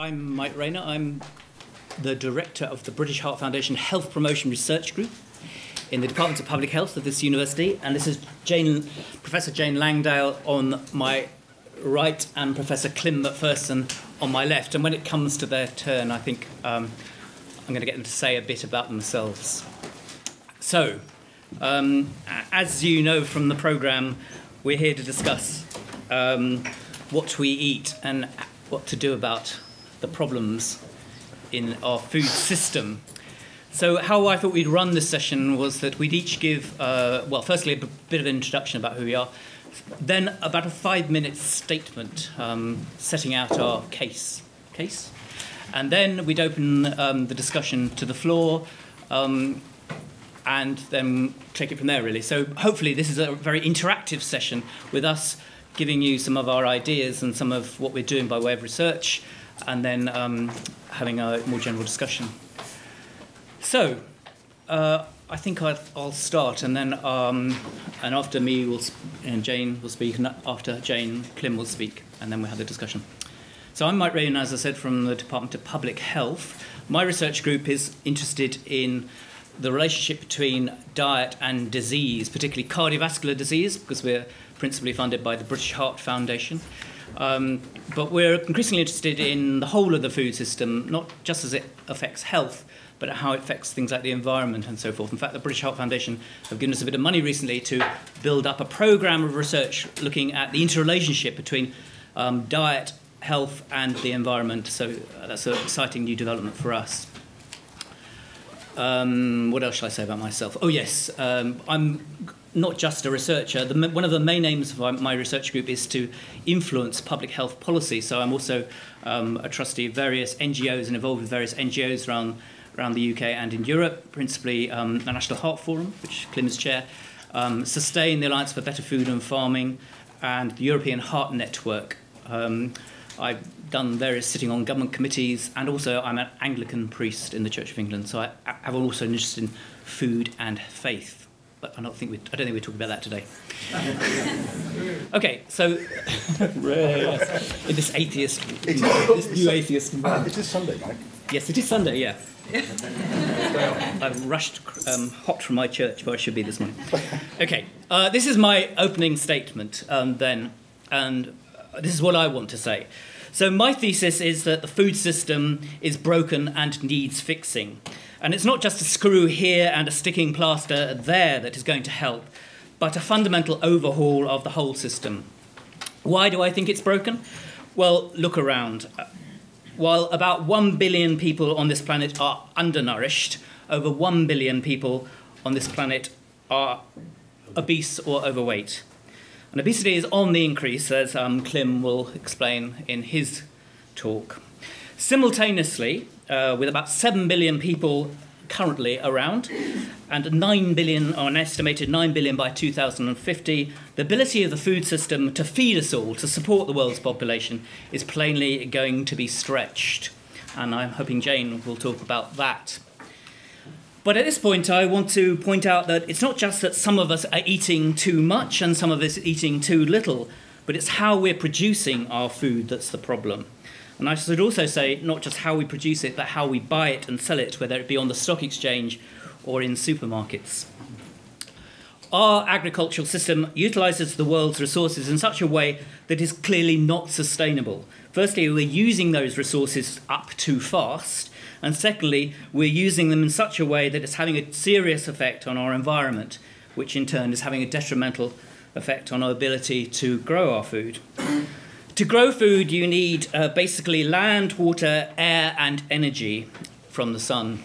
I'm Mike Rayner. I'm the director of the British Heart Foundation Health Promotion Research Group in the Department of Public Health of this university. And this is Jane, Professor Jane Langdale on my right and Professor Klim McPherson on my left. And when it comes to their turn, I think um, I'm going to get them to say a bit about themselves. So, um, as you know from the programme, we're here to discuss um, what we eat and what to do about the problems in our food system. So, how I thought we'd run this session was that we'd each give, uh, well, firstly, a b- bit of an introduction about who we are, then about a five minute statement um, setting out our case. Case? And then we'd open um, the discussion to the floor. Um, and then take it from there, really. So, hopefully, this is a very interactive session with us giving you some of our ideas and some of what we're doing by way of research, and then um, having a more general discussion. So, uh, I think I'll, I'll, start, and then um, and after me, will and Jane will speak, and after Jane, Klim will speak, and then we'll have the discussion. So I'm Mike Rayner, as I said, from the Department of Public Health. My research group is interested in the relationship between diet and disease, particularly cardiovascular disease, because we're principally funded by the British Heart Foundation. Um, but we're increasingly interested in the whole of the food system, not just as it affects health, but how it affects things like the environment and so forth. In fact, the British Heart Foundation have given us a bit of money recently to build up a program of research looking at the interrelationship between um, diet, health, and the environment. So uh, that's an exciting new development for us. Um, what else shall I say about myself? Oh, yes, um, I'm not just a researcher. The, one of the main aims of my research group is to influence public health policy. So I'm also um, a trustee of various NGOs and involved with various NGOs around, around the UK and in Europe, principally um, the National Heart Forum, which Klim is chair, um, Sustain, the Alliance for Better Food and Farming, and the European Heart Network. Um, I've done various sitting on government committees, and also I'm an Anglican priest in the Church of England, so I, I'm also interested in food and faith. But I don't think we I don't think we're talking about that today. okay, so in this atheist, this new atheist. It is Sunday, Mike. Yes, it is Sunday. Yeah. I've rushed um, hot from my church where I should be this morning. Okay, uh, this is my opening statement um, then, and this is what I want to say. So, my thesis is that the food system is broken and needs fixing. And it's not just a screw here and a sticking plaster there that is going to help, but a fundamental overhaul of the whole system. Why do I think it's broken? Well, look around. While about 1 billion people on this planet are undernourished, over 1 billion people on this planet are obese or overweight. And obesity is on the increase, as um, Klim will explain in his talk. Simultaneously, uh, with about 7 billion people currently around, and 9 billion, or an estimated 9 billion by 2050, the ability of the food system to feed us all, to support the world's population, is plainly going to be stretched. And I'm hoping Jane will talk about that. But at this point, I want to point out that it's not just that some of us are eating too much and some of us are eating too little, but it's how we're producing our food that's the problem. And I should also say not just how we produce it, but how we buy it and sell it, whether it be on the stock exchange or in supermarkets. Our agricultural system utilises the world's resources in such a way that is clearly not sustainable. Firstly, we're using those resources up too fast, and secondly, we're using them in such a way that it's having a serious effect on our environment, which in turn is having a detrimental effect on our ability to grow our food. To grow food, you need uh, basically land, water, air, and energy from the sun.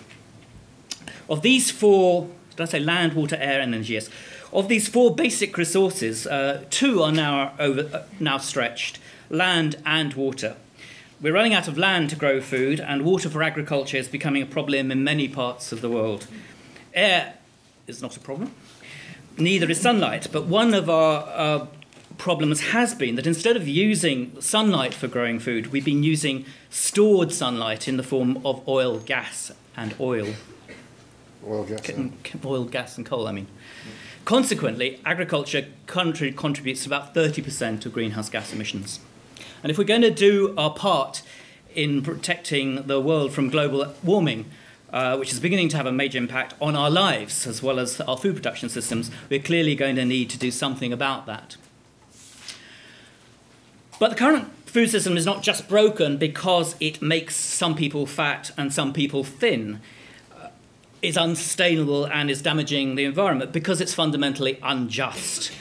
Of these four, did I say land, water, air, and energy? Yes. Of these four basic resources, uh, two are now, over, uh, now stretched land and water. We're running out of land to grow food, and water for agriculture is becoming a problem in many parts of the world. Air is not a problem, neither is sunlight, but one of our uh, problems has been that instead of using sunlight for growing food, we've been using stored sunlight in the form of oil, gas, and oil. Oil, gas, and oil, gas, and coal. I mean. Consequently, agriculture country contributes about 30% of greenhouse gas emissions. And if we're going to do our part in protecting the world from global warming, uh, which is beginning to have a major impact on our lives as well as our food production systems, we're clearly going to need to do something about that. But the current food system is not just broken because it makes some people fat and some people thin. Uh, it's unsustainable and is damaging the environment because it's fundamentally unjust.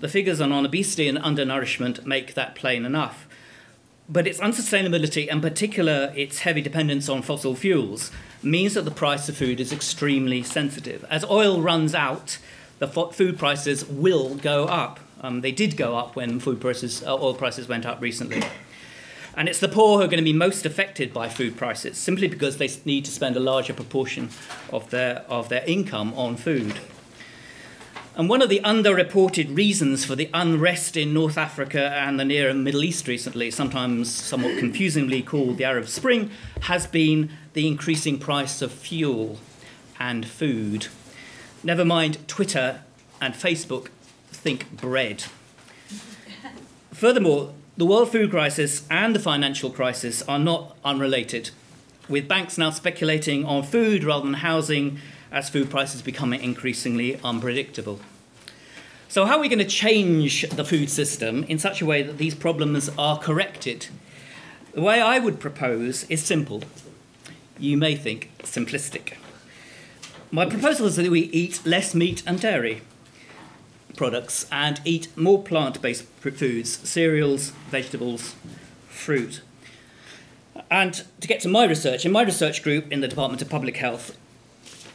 The figures on obesity and undernourishment make that plain enough. But its unsustainability, and particular its heavy dependence on fossil fuels, means that the price of food is extremely sensitive. As oil runs out, the food prices will go up. Um, they did go up when food prices, uh, oil prices went up recently. And it's the poor who are going to be most affected by food prices, simply because they need to spend a larger proportion of their, of their income on food. And one of the underreported reasons for the unrest in North Africa and the Near and Middle East recently, sometimes somewhat confusingly called the Arab Spring, has been the increasing price of fuel and food. Never mind Twitter and Facebook, think bread. Furthermore, the world food crisis and the financial crisis are not unrelated, with banks now speculating on food rather than housing as food prices become increasingly unpredictable. So, how are we going to change the food system in such a way that these problems are corrected? The way I would propose is simple. You may think simplistic. My proposal is that we eat less meat and dairy products and eat more plant based foods, cereals, vegetables, fruit. And to get to my research, in my research group in the Department of Public Health,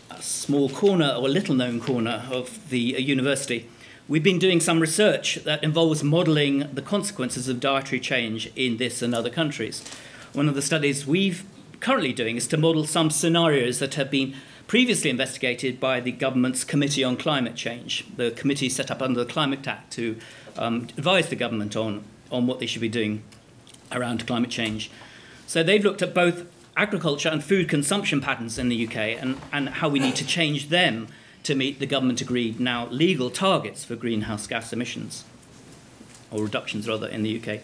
a small corner or a little known corner of the uh, university, we've been doing some research that involves modelling the consequences of dietary change in this and other countries. One of the studies we've currently doing is to model some scenarios that have been previously investigated by the government's Committee on Climate Change, the committee set up under the Climate Act to um, advise the government on, on what they should be doing around climate change. So they've looked at both agriculture and food consumption patterns in the UK and, and how we need to change them to meet the government agreed now legal targets for greenhouse gas emissions, or reductions rather, in the UK.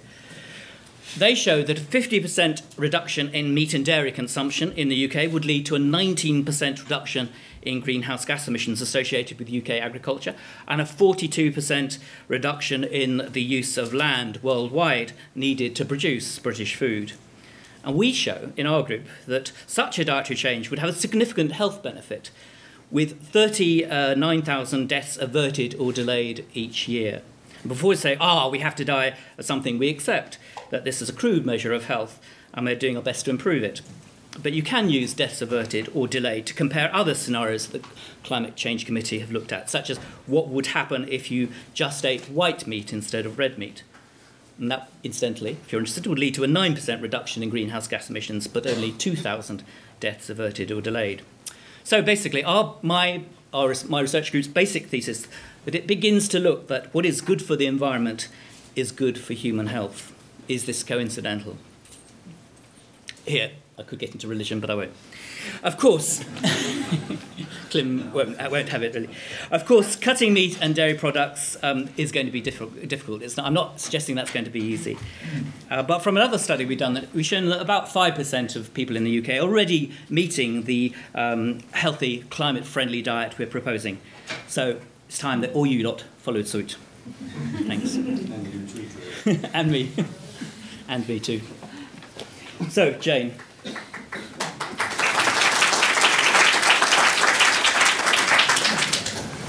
They show that a 50% reduction in meat and dairy consumption in the UK would lead to a 19% reduction in greenhouse gas emissions associated with UK agriculture and a 42% reduction in the use of land worldwide needed to produce British food. And we show in our group that such a dietary change would have a significant health benefit, with 39,000 deaths averted or delayed each year. Before we say, ah, we have to die of something, we accept that this is a crude measure of health and we're doing our best to improve it. But you can use deaths averted or delayed to compare other scenarios that the Climate Change Committee have looked at, such as what would happen if you just ate white meat instead of red meat. And that, incidentally, if you're interested, would lead to a 9% reduction in greenhouse gas emissions, but only 2,000 deaths averted or delayed. So basically, our, my, our, my research group's basic thesis that it begins to look that what is good for the environment is good for human health. Is this coincidental? Here, I could get into religion, but I won't. Of course, Klim won't, won't, have it really. Of course, cutting meat and dairy products um, is going to be difficult. difficult. Not, I'm not suggesting that's going to be easy. Uh, but from another study we've done, that we've shown that about 5% of people in the UK are already meeting the um, healthy, climate friendly diet we're proposing. So it's time that all you lot followed suit. Thanks. and me. And me too. So, Jane.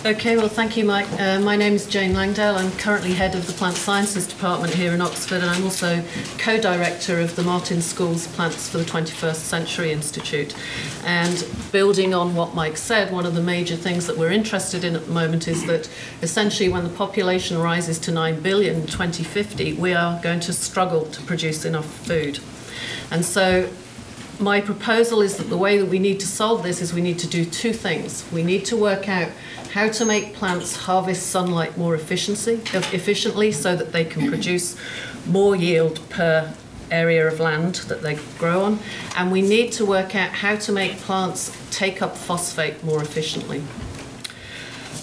Okay, well, thank you, Mike. Uh, my name is Jane Langdale. I'm currently head of the Plant Sciences Department here in Oxford, and I'm also co director of the Martin School's Plants for the 21st Century Institute. And building on what Mike said, one of the major things that we're interested in at the moment is that essentially when the population rises to 9 billion in 2050, we are going to struggle to produce enough food. And so my proposal is that the way that we need to solve this is we need to do two things. We need to work out how to make plants harvest sunlight more efficiency, efficiently so that they can produce more yield per area of land that they grow on. And we need to work out how to make plants take up phosphate more efficiently.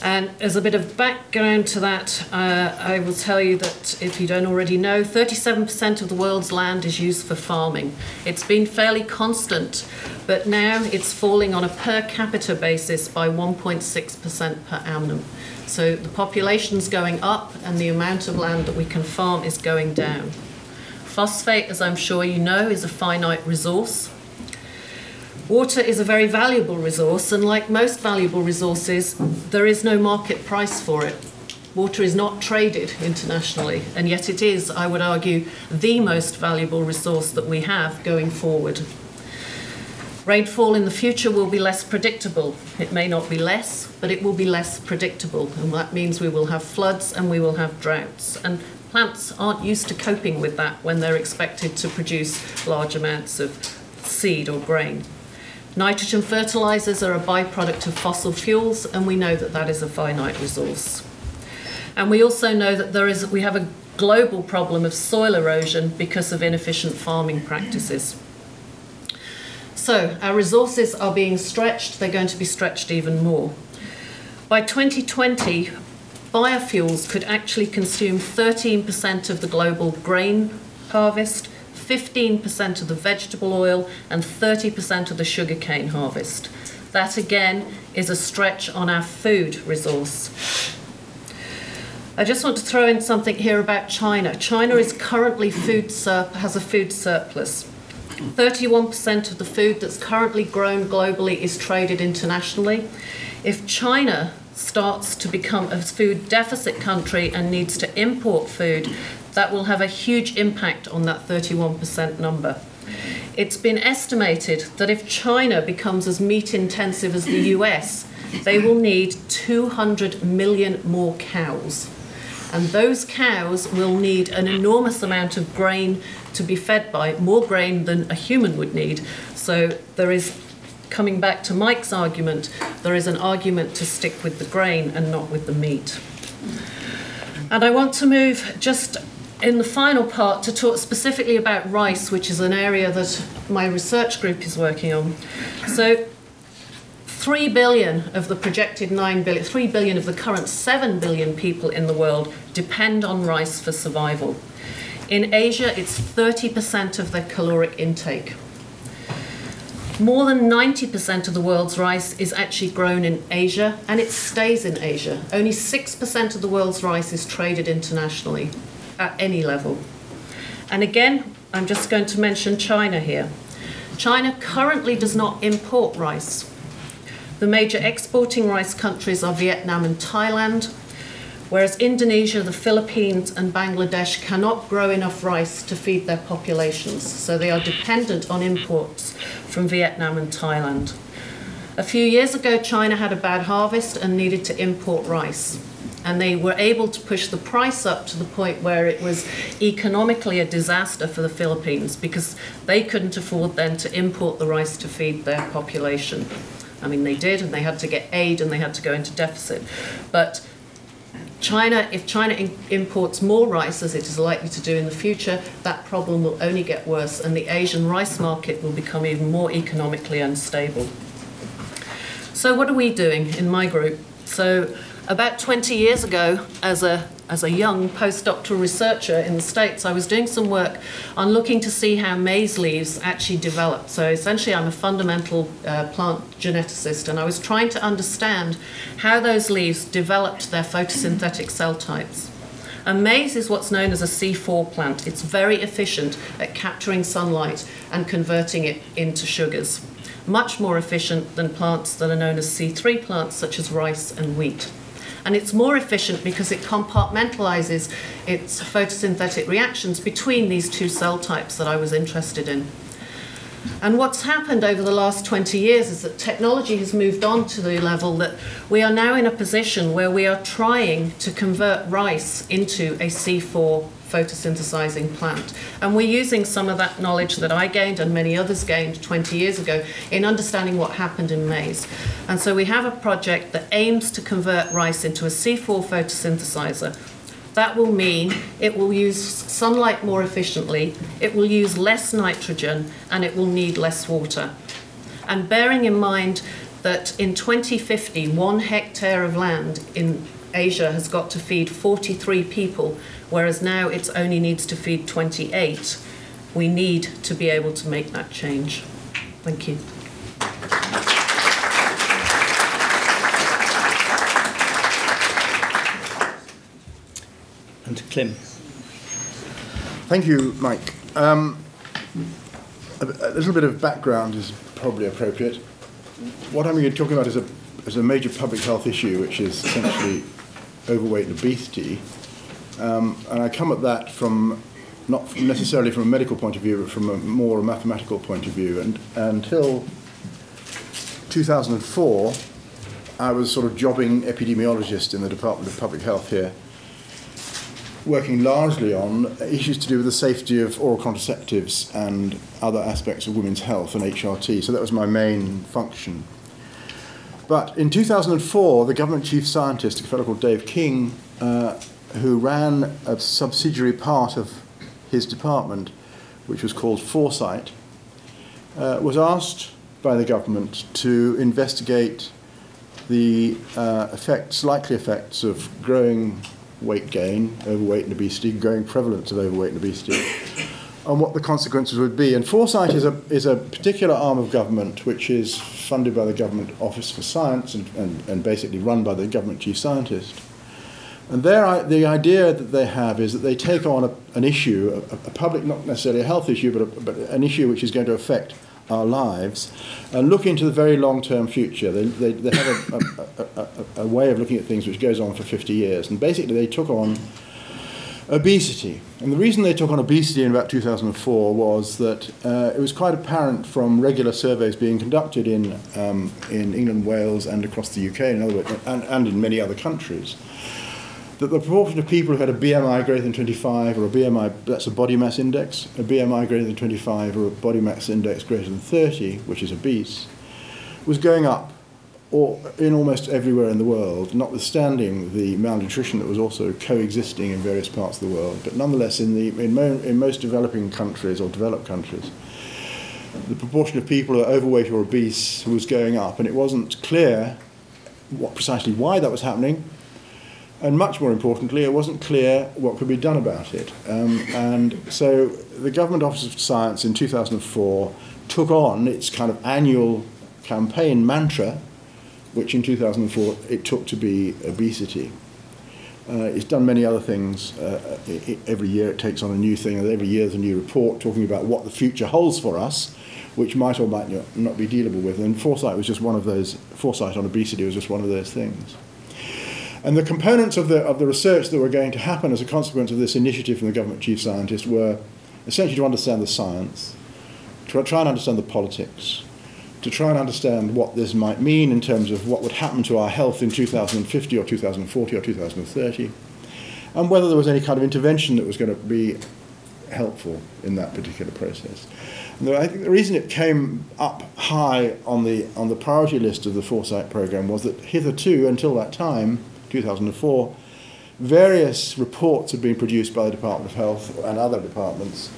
And as a bit of background to that, uh, I will tell you that if you don't already know, 37% of the world's land is used for farming. It's been fairly constant, but now it's falling on a per capita basis by 1.6% per annum. So the population's going up and the amount of land that we can farm is going down. Phosphate, as I'm sure you know, is a finite resource. Water is a very valuable resource, and like most valuable resources, there is no market price for it. Water is not traded internationally, and yet it is, I would argue, the most valuable resource that we have going forward. Rainfall in the future will be less predictable. It may not be less, but it will be less predictable, and that means we will have floods and we will have droughts. And plants aren't used to coping with that when they're expected to produce large amounts of seed or grain. Nitrogen fertilizers are a byproduct of fossil fuels, and we know that that is a finite resource. And we also know that there is, we have a global problem of soil erosion because of inefficient farming practices. So, our resources are being stretched, they're going to be stretched even more. By 2020, biofuels could actually consume 13% of the global grain harvest, 15% of the vegetable oil, and 30% of the sugarcane harvest. That again is a stretch on our food resource. I just want to throw in something here about China. China is currently food sur- has a food surplus. 31% of the food that's currently grown globally is traded internationally. If China starts to become a food deficit country and needs to import food, that will have a huge impact on that 31% number. It's been estimated that if China becomes as meat intensive as the US, they will need 200 million more cows. And those cows will need an enormous amount of grain to be fed by, more grain than a human would need. So there is, coming back to Mike's argument, there is an argument to stick with the grain and not with the meat. And I want to move just in the final part to talk specifically about rice, which is an area that my research group is working on. So 3 billion of the projected 9 billion, 3 billion of the current 7 billion people in the world depend on rice for survival. In Asia, it's 30% of their caloric intake. More than 90% of the world's rice is actually grown in Asia and it stays in Asia. Only 6% of the world's rice is traded internationally at any level. And again, I'm just going to mention China here. China currently does not import rice. The major exporting rice countries are Vietnam and Thailand, whereas Indonesia, the Philippines, and Bangladesh cannot grow enough rice to feed their populations, so they are dependent on imports from Vietnam and Thailand. A few years ago, China had a bad harvest and needed to import rice. And they were able to push the price up to the point where it was economically a disaster for the Philippines because they couldn't afford then to import the rice to feed their population. I mean, they did, and they had to get aid and they had to go into deficit. But China, if China in, imports more rice, as it is likely to do in the future, that problem will only get worse, and the Asian rice market will become even more economically unstable. So, what are we doing in my group? So, about 20 years ago, as a as a young postdoctoral researcher in the States, I was doing some work on looking to see how maize leaves actually develop. So essentially, I'm a fundamental uh, plant geneticist, and I was trying to understand how those leaves developed their photosynthetic cell types. And maize is what's known as a C4 plant. It's very efficient at capturing sunlight and converting it into sugars. Much more efficient than plants that are known as C3 plants, such as rice and wheat and it's more efficient because it compartmentalizes its photosynthetic reactions between these two cell types that I was interested in. And what's happened over the last 20 years is that technology has moved on to the level that we are now in a position where we are trying to convert rice into a C4 photosynthesizing plant. And we're using some of that knowledge that I gained and many others gained 20 years ago in understanding what happened in maize. And so we have a project that aims to convert rice into a C4 photosynthesizer. That will mean it will use sunlight more efficiently, it will use less nitrogen, and it will need less water. And bearing in mind that in 2050, one hectare of land in Asia has got to feed 43 people, whereas now it only needs to feed 28. We need to be able to make that change. Thank you. And Klim. Thank you, Mike. Um, a, a little bit of background is probably appropriate. What I'm going to talking about is a, is a major public health issue, which is essentially overweight and obesity. Um, and I come at that from not necessarily from a medical point of view, but from a more mathematical point of view. And, until 2004, I was sort of jobbing epidemiologist in the Department of Public Health here, working largely on issues to do with the safety of oral contraceptives and other aspects of women's health and HRT. So that was my main function. But in 2004, the government chief scientist, a fellow called Dave King, uh, who ran a subsidiary part of his department, which was called Foresight, uh, was asked by the government to investigate the uh, effects, likely effects of growing weight gain, overweight and obesity, growing prevalence of overweight and obesity, and what the consequences would be. And Foresight is a, is a particular arm of government which is funded by the Government Office for Science and, and, and basically run by the government chief scientist. And their, the idea that they have is that they take on a, an issue, a, a public, not necessarily a health issue, but, a, but an issue which is going to affect our lives, and look into the very long term future. They, they, they have a, a way of looking at things which goes on for 50 years. And basically, they took on obesity. And the reason they took on obesity in about 2004 was that uh, it was quite apparent from regular surveys being conducted in, um, in England, Wales, and across the UK, in words, and, and in many other countries that the proportion of people who had a BMI greater than 25 or a BMI, that's a body mass index, a BMI greater than 25 or a body mass index greater than 30, which is obese, was going up or in almost everywhere in the world, notwithstanding the malnutrition that was also coexisting in various parts of the world. But nonetheless, in, the, in, mo- in most developing countries or developed countries, the proportion of people who are overweight or obese was going up, and it wasn't clear what precisely why that was happening, and much more importantly, it wasn't clear what could be done about it. Um, and so the Government Office of Science in 2004 took on its kind of annual campaign mantra, which in 2004 it took to be obesity. Uh, it's done many other things. Uh, it, every year it takes on a new thing, and every year there's a new report talking about what the future holds for us, which might or might not be dealable with. And foresight was just one of those. Foresight on obesity was just one of those things. And the components of the, of the research that were going to happen as a consequence of this initiative from the government chief scientist were essentially to understand the science, to try and understand the politics, to try and understand what this might mean in terms of what would happen to our health in 2050 or 2040 or 2030, and whether there was any kind of intervention that was going to be helpful in that particular process. And I think the reason it came up high on the, on the priority list of the Foresight program was that hitherto, until that time, 2004, various reports had been produced by the Department of Health and other departments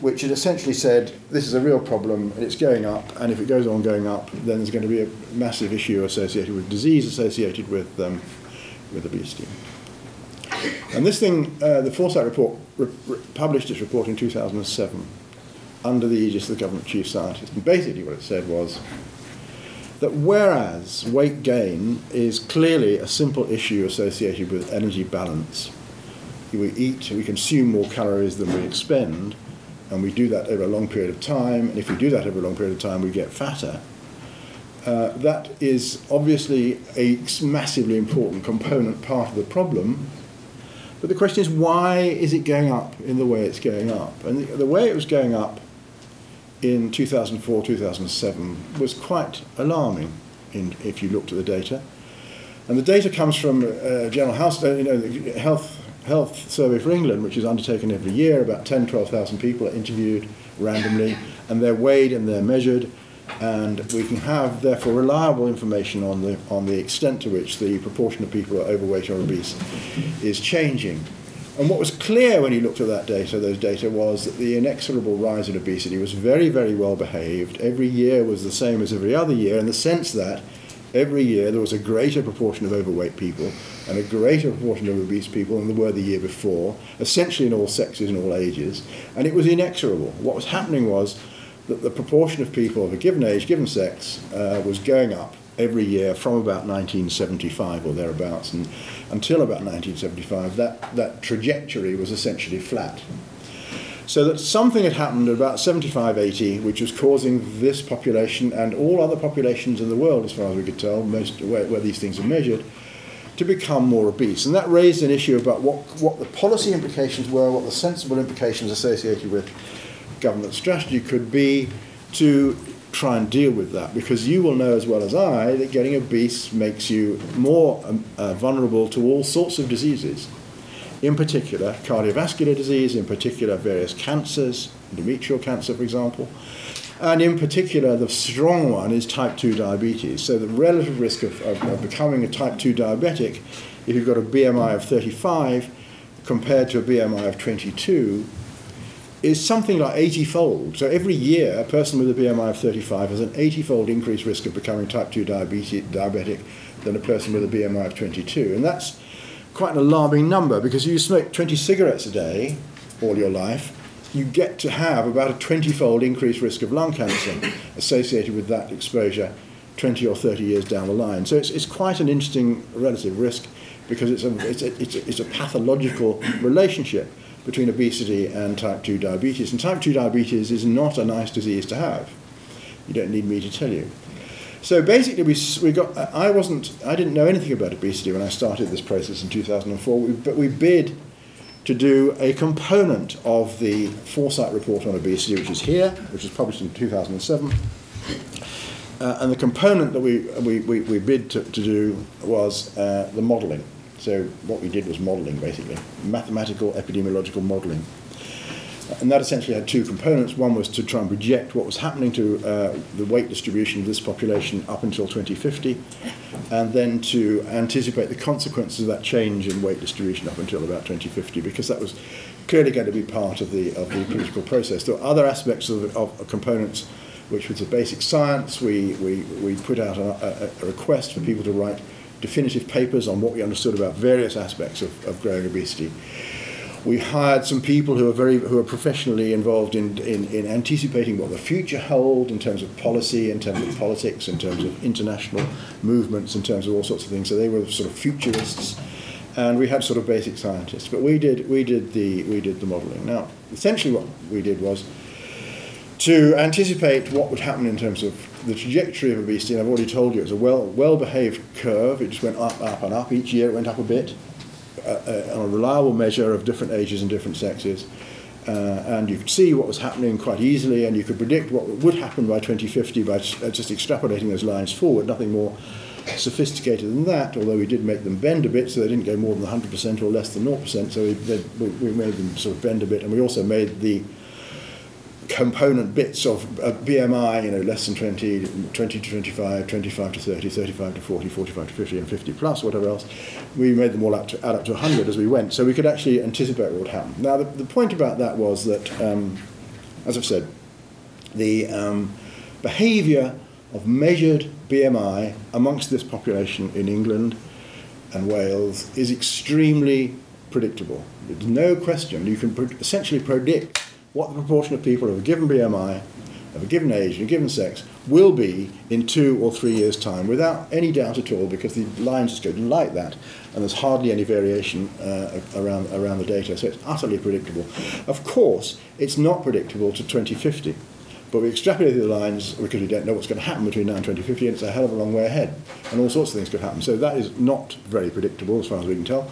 which had essentially said this is a real problem and it's going up, and if it goes on going up, then there's going to be a massive issue associated with disease associated with, um, with obesity. And this thing, uh, the Foresight report, re- re- published its report in 2007 under the aegis of the government chief scientist. And basically, what it said was that whereas weight gain is clearly a simple issue associated with energy balance, we eat, we consume more calories than we expend, and we do that over a long period of time, and if we do that over a long period of time, we get fatter. Uh, that is obviously a massively important component part of the problem. But the question is, why is it going up in the way it's going up? And the, the way it was going up in 2004 2007 was quite alarming in, if you looked at the data. And the data comes from uh, General House, uh, you know, the Health, Health Survey for England, which is undertaken every year. About 10, 12,000 people are interviewed randomly, and they're weighed and they're measured. And we can have, therefore, reliable information on the, on the extent to which the proportion of people who are overweight or obese is changing. And what was clear when you looked at that data, those data, was that the inexorable rise in obesity was very, very well behaved. Every year was the same as every other year in the sense that every year there was a greater proportion of overweight people and a greater proportion of obese people than there were the year before, essentially in all sexes and all ages, and it was inexorable. What was happening was that the proportion of people of a given age, given sex, uh, was going up every year from about 1975 or thereabouts, and until about 1975, that, that trajectory was essentially flat. So that something had happened at about 75, 80, which was causing this population and all other populations in the world, as far as we could tell, most where, where these things are measured, to become more obese. And that raised an issue about what, what the policy implications were, what the sensible implications associated with government strategy could be to try and deal with that. Because you will know as well as I that getting obese makes you more um, uh, vulnerable to all sorts of diseases in particular cardiovascular disease, in particular various cancers, endometrial cancer, for example. And in particular, the strong one is type 2 diabetes. So the relative risk of, of, of becoming a type 2 diabetic, if you've got a BMI of 35 compared to a BMI of 22, is something like 80 fold. So every year, a person with a BMI of 35 has an 80 fold increased risk of becoming type 2 diabetic than a person with a BMI of 22. And that's quite an alarming number because if you smoke 20 cigarettes a day all your life, you get to have about a 20 fold increased risk of lung cancer associated with that exposure 20 or 30 years down the line. So it's, it's quite an interesting relative risk because it's a, it's, a, it's, a, it's a pathological relationship between obesity and type 2 diabetes. And type 2 diabetes is not a nice disease to have. You don't need me to tell you. So basically, we, we got. I wasn't. I didn't know anything about obesity when I started this process in 2004. We, but we bid to do a component of the Foresight report on obesity, which is here, which was published in 2007. Uh, and the component that we, we, we, we bid to, to do was uh, the modelling. So what we did was modelling, basically, mathematical epidemiological modelling. And that essentially had two components. One was to try and project what was happening to uh, the weight distribution of this population up until 2050, and then to anticipate the consequences of that change in weight distribution up until about 2050, because that was clearly going to be part of the, of the political process. There were other aspects of, of components, which was the basic science. We, we, we put out a, a, a request for people to write definitive papers on what we understood about various aspects of, of growing obesity we hired some people who are very who are professionally involved in, in, in anticipating what the future hold in terms of policy, in terms of politics, in terms of international movements, in terms of all sorts of things. So they were sort of futurists, and we had sort of basic scientists. But we did we did the we did the modelling. Now, essentially, what we did was to anticipate what would happen in terms of the trajectory of obesity. And I've already told you it was a well well behaved curve. It just went up, up, and up. Each year it went up a bit a, a, reliable measure of different ages and different sexes. Uh, and you could see what was happening quite easily, and you could predict what would happen by 2050 by just extrapolating those lines forward. Nothing more sophisticated than that, although we did make them bend a bit, so they didn't go more than 100% or less than 0%. So we, they, we made them sort of bend a bit, and we also made the component bits of uh, BMI, you know, less than 20, 20 to 25, 25 to 30, 35 to 40, 45 to 50, and 50 plus, whatever else. We made them all up to, add up to 100 as we went, so we could actually anticipate what would happen. Now, the, the point about that was that, um, as I've said, the um, behaviour of measured BMI amongst this population in England and Wales is extremely predictable. There's no question. You can essentially predict what the proportion of people of a given BMI, of a given age, and a given sex will be in two or three years' time without any doubt at all because the lines just go like that and there's hardly any variation uh, around, around the data. So it's utterly predictable. Of course, it's not predictable to 2050. But we extrapolated the lines because we don't know what's going to happen between now and 2050, and it's a hell of a long way ahead. And all sorts of things could happen. So that is not very predictable as far as we can tell.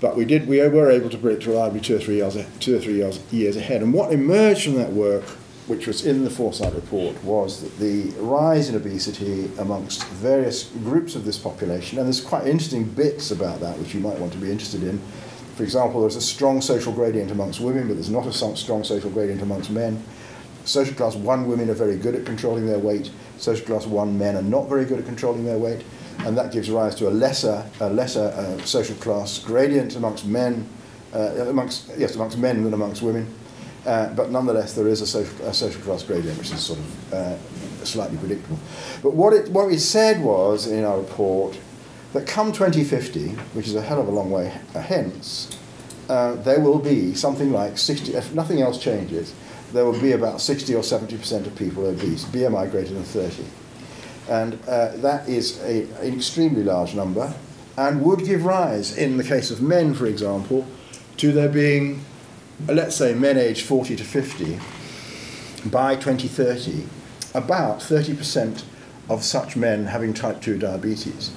But we did we were able to predict reliably two or three years two or three years, years ahead. And what emerged from that work, which was in the Foresight report, was that the rise in obesity amongst various groups of this population, and there's quite interesting bits about that which you might want to be interested in. For example, there's a strong social gradient amongst women, but there's not a strong social gradient amongst men. Social class one women are very good at controlling their weight. Social class one men are not very good at controlling their weight and that gives rise to a lesser, a lesser uh, social class gradient amongst men, uh, amongst yes, amongst men than amongst women. Uh, but nonetheless, there is a social, a social class gradient, which is sort of uh, slightly predictable. But what it, what we said was in our report that come 2050, which is a hell of a long way hence, uh, there will be something like 60, if nothing else changes, there will be about 60 or 70% of people obese, BMI greater than 30. And uh, that is a, an extremely large number and would give rise, in the case of men, for example, to there being, uh, let's say, men aged 40 to 50, by 2030, about 30% of such men having type 2 diabetes.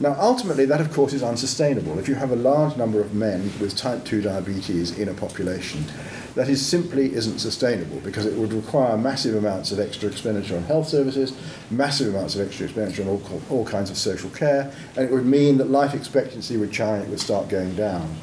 Now, ultimately, that of course is unsustainable. If you have a large number of men with type 2 diabetes in a population, that is simply isn't sustainable because it would require massive amounts of extra expenditure on health services, massive amounts of extra expenditure on all, all kinds of social care, and it would mean that life expectancy would, China, would start going down.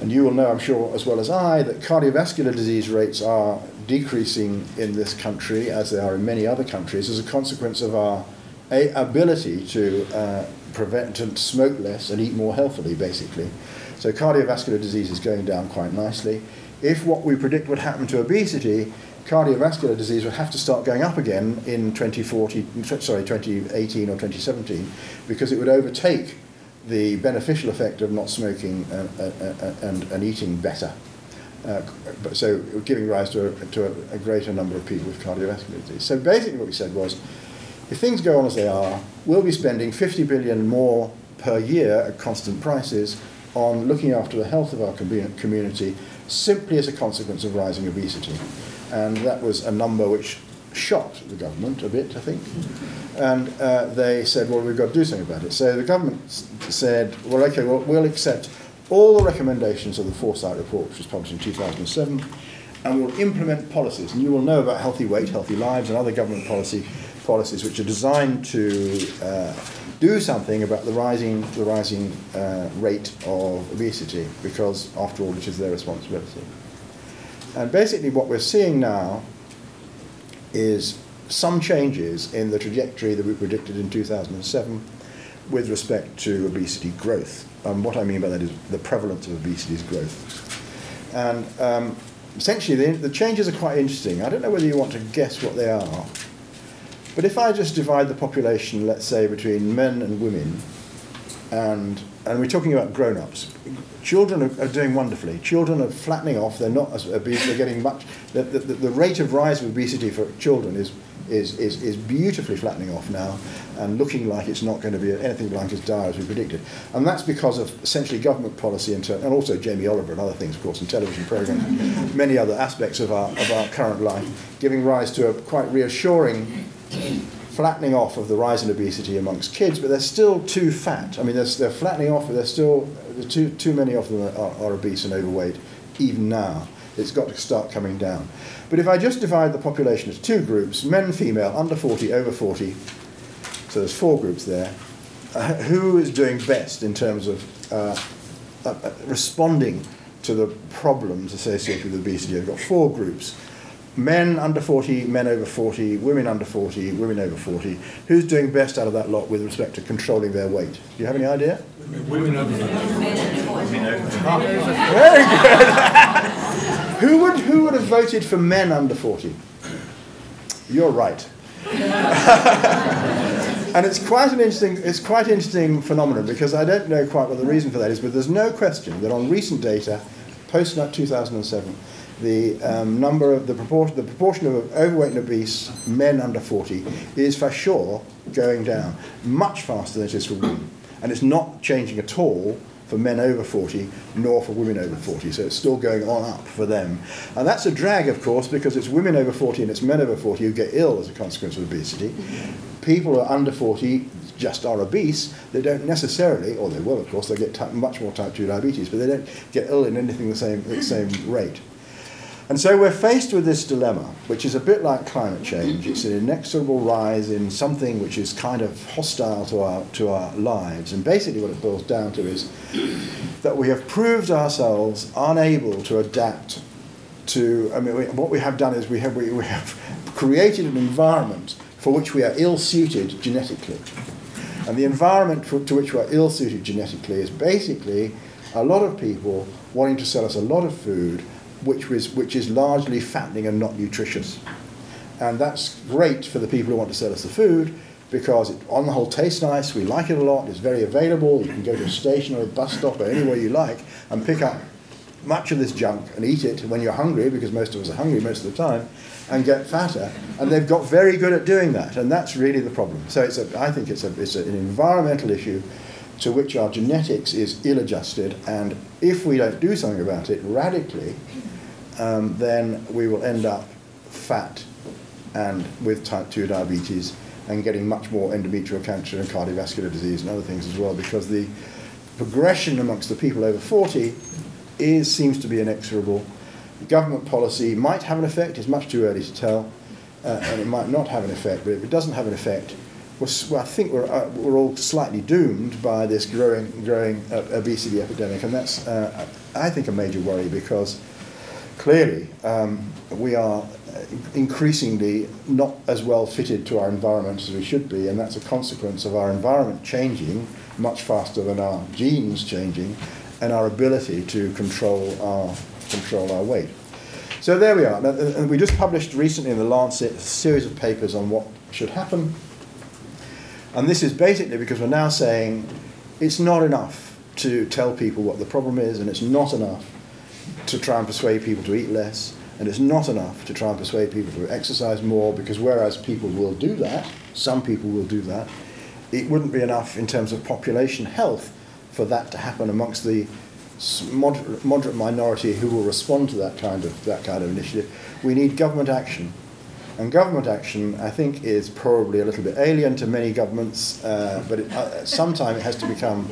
And you will know, I'm sure, as well as I, that cardiovascular disease rates are decreasing in this country, as they are in many other countries, as a consequence of our ability to uh, prevent and smoke less and eat more healthily, basically. So cardiovascular disease is going down quite nicely. If what we predict would happen to obesity, cardiovascular disease would have to start going up again in 2040, sorry, 2018 or 2017, because it would overtake the beneficial effect of not smoking and, and, and, and eating better. Uh, so giving rise to, a, to a, a, greater number of people with cardiovascular disease. So basically, what we said was, if things go on as they are, we'll be spending 50 billion more per year at constant prices on looking after the health of our community simply as a consequence of rising obesity. And that was a number which shocked the government a bit, I think. And uh, they said, well, we've got to do something about it. So the government said, well, okay, well, we'll accept all the recommendations of the Foresight report, which was published in 2007, and we'll implement policies. And you will know about healthy weight, healthy lives, and other government policy policies which are designed to uh, do something about the rising, the rising uh, rate of obesity, because after all, it is their responsibility. And basically, what we're seeing now is some changes in the trajectory that we predicted in 2007 with respect to obesity growth. And what I mean by that is the prevalence of obesity is growth. And um, essentially, the, the changes are quite interesting. I don't know whether you want to guess what they are. But if I just divide the population, let's say, between men and women, and, and we're talking about grown ups, children are, are, doing wonderfully. Children are flattening off, they're not as obese, they're getting much. The, the, the rate of rise of obesity for children is, is, is, is beautifully flattening off now and looking like it's not going to be anything like as dire as we predicted. And that's because of essentially government policy and, and also Jamie Oliver and other things, of course, and television programs, many other aspects of our, of our current life, giving rise to a quite reassuring flattening off of the rise in obesity amongst kids, but they're still too fat. I mean, they're, they're flattening off, but they're still too, too many of them are, are obese and overweight, even now. It's got to start coming down. But if I just divide the population into two groups, men, female, under 40, over 40, so there's four groups there, uh, who is doing best in terms of uh, uh, uh responding to the problems associated with obesity? I've got four groups men under 40, men over 40, women under 40, women over 40. Who's doing best out of that lot with respect to controlling their weight? Do you have any idea? Women over 40. Very good. who, would, who would have voted for men under 40? You're right. and it's quite an interesting it's quite interesting phenomenon because I don't know quite what the reason for that is, but there's no question that on recent data, post 2007, the um, number of the proportion, the proportion of overweight and obese men under 40 is for sure going down much faster than it is for women. And it's not changing at all for men over 40 nor for women over 40. So it's still going on up for them. And that's a drag, of course, because it's women over 40 and it's men over 40 who get ill as a consequence of obesity. People who are under 40 just are obese, they don't necessarily, or they will, of course, they get much more type 2 diabetes, but they don't get ill in anything the same, the same rate. And so we're faced with this dilemma, which is a bit like climate change. It's an inexorable rise in something which is kind of hostile to our, to our lives. And basically, what it boils down to is that we have proved ourselves unable to adapt to. I mean, we, what we have done is we have, we, we have created an environment for which we are ill suited genetically. And the environment for, to which we are ill suited genetically is basically a lot of people wanting to sell us a lot of food which, which is largely fattening and not nutritious. And that's great for the people who want to sell us the food because it, on the whole tastes nice, we like it a lot, it's very available, you can go to a station or a bus stop or anywhere you like and pick up much of this junk and eat it when you're hungry, because most of us are hungry most of the time, and get fatter. And they've got very good at doing that, and that's really the problem. So it's a, I think it's, a, it's a, an environmental issue to which our genetics is ill adjusted, and if we don't do something about it radically, um, then we will end up fat and with type 2 diabetes and getting much more endometrial cancer and cardiovascular disease and other things as well because the progression amongst the people over 40 is seems to be inexorable. Government policy might have an effect, it's much too early to tell, uh, and it might not have an effect, but if it doesn't have an effect, well, I think we're, uh, we're all slightly doomed by this growing, growing uh, obesity epidemic, and that's, uh, I think, a major worry because clearly um, we are increasingly not as well fitted to our environment as we should be, and that's a consequence of our environment changing much faster than our genes changing, and our ability to control our, control our weight. So there we are. Now, and we just published recently in the Lancet a series of papers on what should happen. And this is basically because we're now saying it's not enough to tell people what the problem is, and it's not enough to try and persuade people to eat less, and it's not enough to try and persuade people to exercise more, because whereas people will do that, some people will do that, it wouldn't be enough in terms of population health for that to happen amongst the moderate, minority who will respond to that kind of that kind of initiative. We need government action, and government action, I think, is probably a little bit alien to many governments, uh, but it, uh, sometime it has to become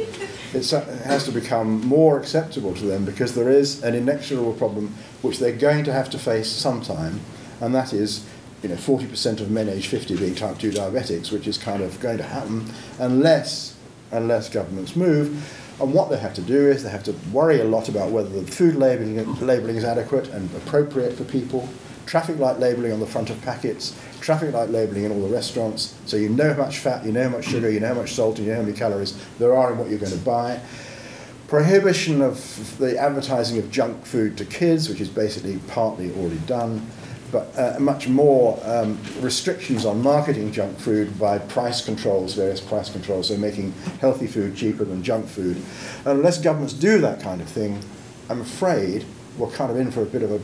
it has to become more acceptable to them because there is an inexorable problem which they're going to have to face sometime, and that is you know, 40% of men aged 50 being type 2 diabetics, which is kind of going to happen unless unless governments move. And what they have to do is they have to worry a lot about whether the food labeling, labeling is adequate and appropriate for people, traffic light labeling on the front of packets, traffic light labeling in all the restaurants, so you know how much fat, you know how much sugar, you know how much salt, you know how many calories there are in what you're going to buy. Prohibition of the advertising of junk food to kids, which is basically partly already done but uh, much more um, restrictions on marketing junk food by price controls, various price controls, so making healthy food cheaper than junk food. And unless governments do that kind of thing, I'm afraid we're kind of in for a bit of a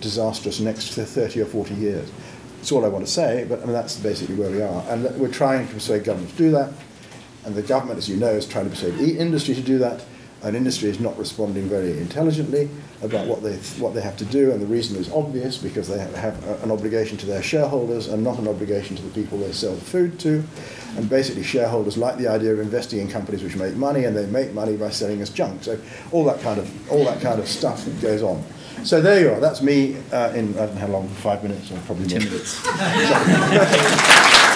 disastrous next 30 or 40 years. That's all I want to say, but I mean, that's basically where we are. And we're trying to persuade government to do that, and the government, as you know, is trying to persuade the industry to do that And industry is not responding very intelligently about what they, what they have to do, and the reason is obvious because they have an obligation to their shareholders and not an obligation to the people they sell the food to. And basically, shareholders like the idea of investing in companies which make money, and they make money by selling us junk. So all that kind of all that kind of stuff goes on. So there you are. That's me uh, in I don't know how long, five minutes or probably ten minutes.